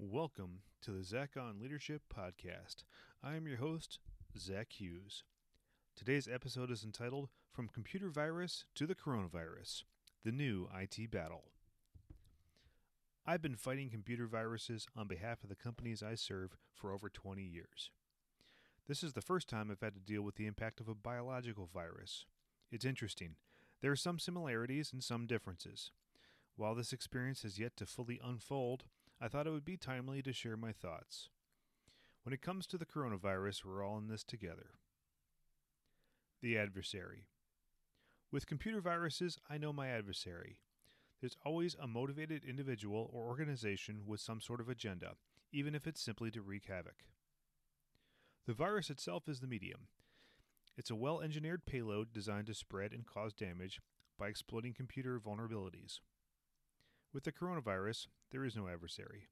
Welcome to the Zach on Leadership Podcast. I am your host, Zach Hughes. Today's episode is entitled From Computer Virus to the Coronavirus The New IT Battle. I've been fighting computer viruses on behalf of the companies I serve for over 20 years. This is the first time I've had to deal with the impact of a biological virus. It's interesting. There are some similarities and some differences. While this experience has yet to fully unfold, I thought it would be timely to share my thoughts. When it comes to the coronavirus, we're all in this together. The adversary. With computer viruses, I know my adversary. There's always a motivated individual or organization with some sort of agenda, even if it's simply to wreak havoc. The virus itself is the medium. It's a well engineered payload designed to spread and cause damage by exploiting computer vulnerabilities. With the coronavirus, there is no adversary.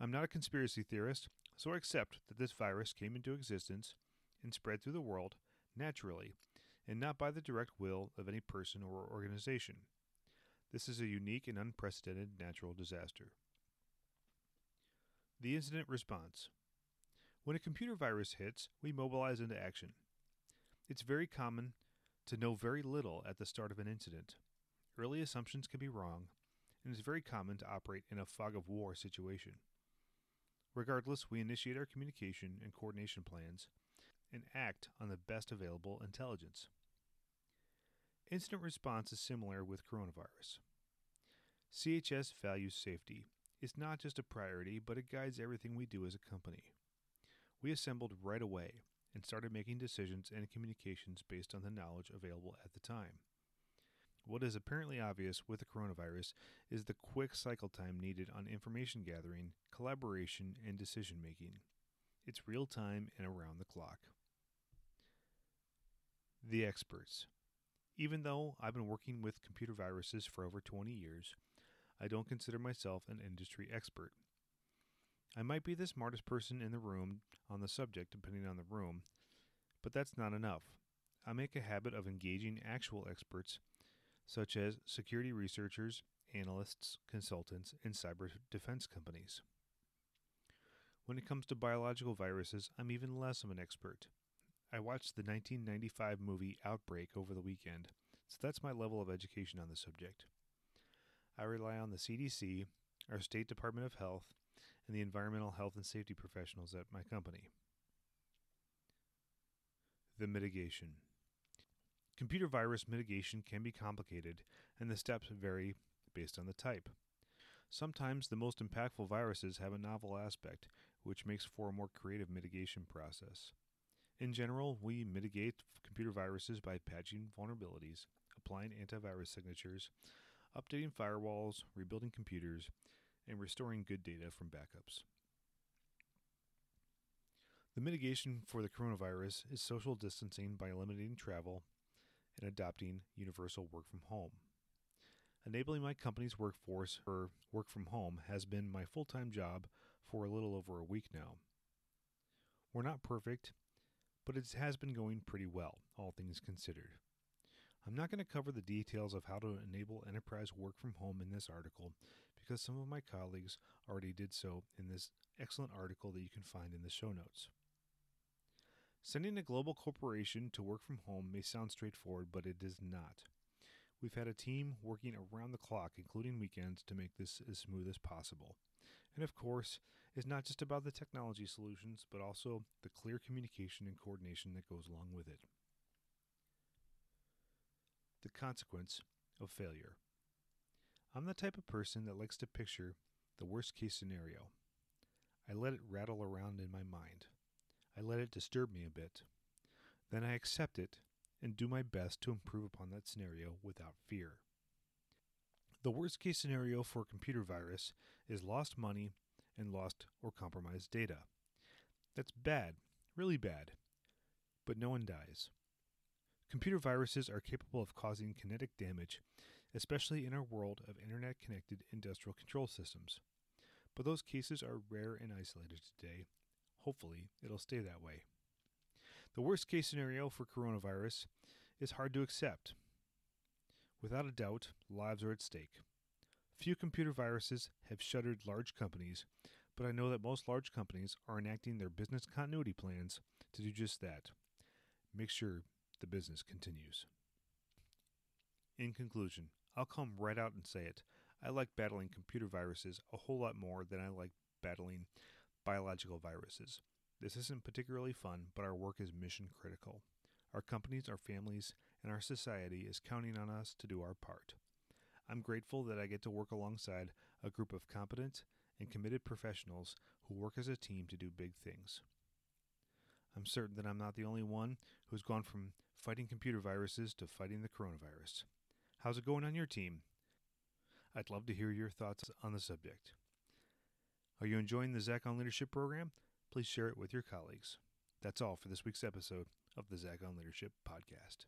I'm not a conspiracy theorist, so I accept that this virus came into existence and spread through the world naturally and not by the direct will of any person or organization. This is a unique and unprecedented natural disaster. The incident response When a computer virus hits, we mobilize into action. It's very common to know very little at the start of an incident. Early assumptions can be wrong, and it's very common to operate in a fog of war situation. Regardless, we initiate our communication and coordination plans and act on the best available intelligence. Incident response is similar with coronavirus. CHS values safety. It's not just a priority, but it guides everything we do as a company. We assembled right away and started making decisions and communications based on the knowledge available at the time. What is apparently obvious with the coronavirus is the quick cycle time needed on information gathering, collaboration, and decision making. It's real time and around the clock. The experts. Even though I've been working with computer viruses for over 20 years, I don't consider myself an industry expert. I might be the smartest person in the room on the subject, depending on the room, but that's not enough. I make a habit of engaging actual experts such as security researchers, analysts, consultants, and cyber defense companies. When it comes to biological viruses, I'm even less of an expert. I watched the 1995 movie Outbreak over the weekend, so that's my level of education on the subject. I rely on the CDC, our State Department of Health, and the environmental health and safety professionals at my company. The mitigation. Computer virus mitigation can be complicated, and the steps vary based on the type. Sometimes the most impactful viruses have a novel aspect, which makes for a more creative mitigation process. In general, we mitigate computer viruses by patching vulnerabilities, applying antivirus signatures, updating firewalls, rebuilding computers, and restoring good data from backups. The mitigation for the coronavirus is social distancing by eliminating travel and adopting universal work from home. Enabling my company's workforce for work from home has been my full time job for a little over a week now. We're not perfect, but it has been going pretty well, all things considered. I'm not going to cover the details of how to enable enterprise work from home in this article because some of my colleagues already did so in this excellent article that you can find in the show notes. Sending a global corporation to work from home may sound straightforward, but it is not. We've had a team working around the clock, including weekends, to make this as smooth as possible. And of course, it's not just about the technology solutions, but also the clear communication and coordination that goes along with it. The consequence of failure. I'm the type of person that likes to picture the worst case scenario. I let it rattle around in my mind. I let it disturb me a bit. Then I accept it and do my best to improve upon that scenario without fear. The worst case scenario for a computer virus is lost money and lost or compromised data. That's bad, really bad, but no one dies. Computer viruses are capable of causing kinetic damage, especially in our world of internet connected industrial control systems. But those cases are rare and isolated today, Hopefully, it'll stay that way. The worst case scenario for coronavirus is hard to accept. Without a doubt, lives are at stake. Few computer viruses have shuttered large companies, but I know that most large companies are enacting their business continuity plans to do just that. Make sure the business continues. In conclusion, I'll come right out and say it. I like battling computer viruses a whole lot more than I like battling biological viruses. This isn't particularly fun, but our work is mission critical. Our companies, our families, and our society is counting on us to do our part. I'm grateful that I get to work alongside a group of competent and committed professionals who work as a team to do big things. I'm certain that I'm not the only one who's gone from fighting computer viruses to fighting the coronavirus. How's it going on your team? I'd love to hear your thoughts on the subject. Are you enjoying the Zach on Leadership program? Please share it with your colleagues. That's all for this week's episode of the Zach on Leadership podcast.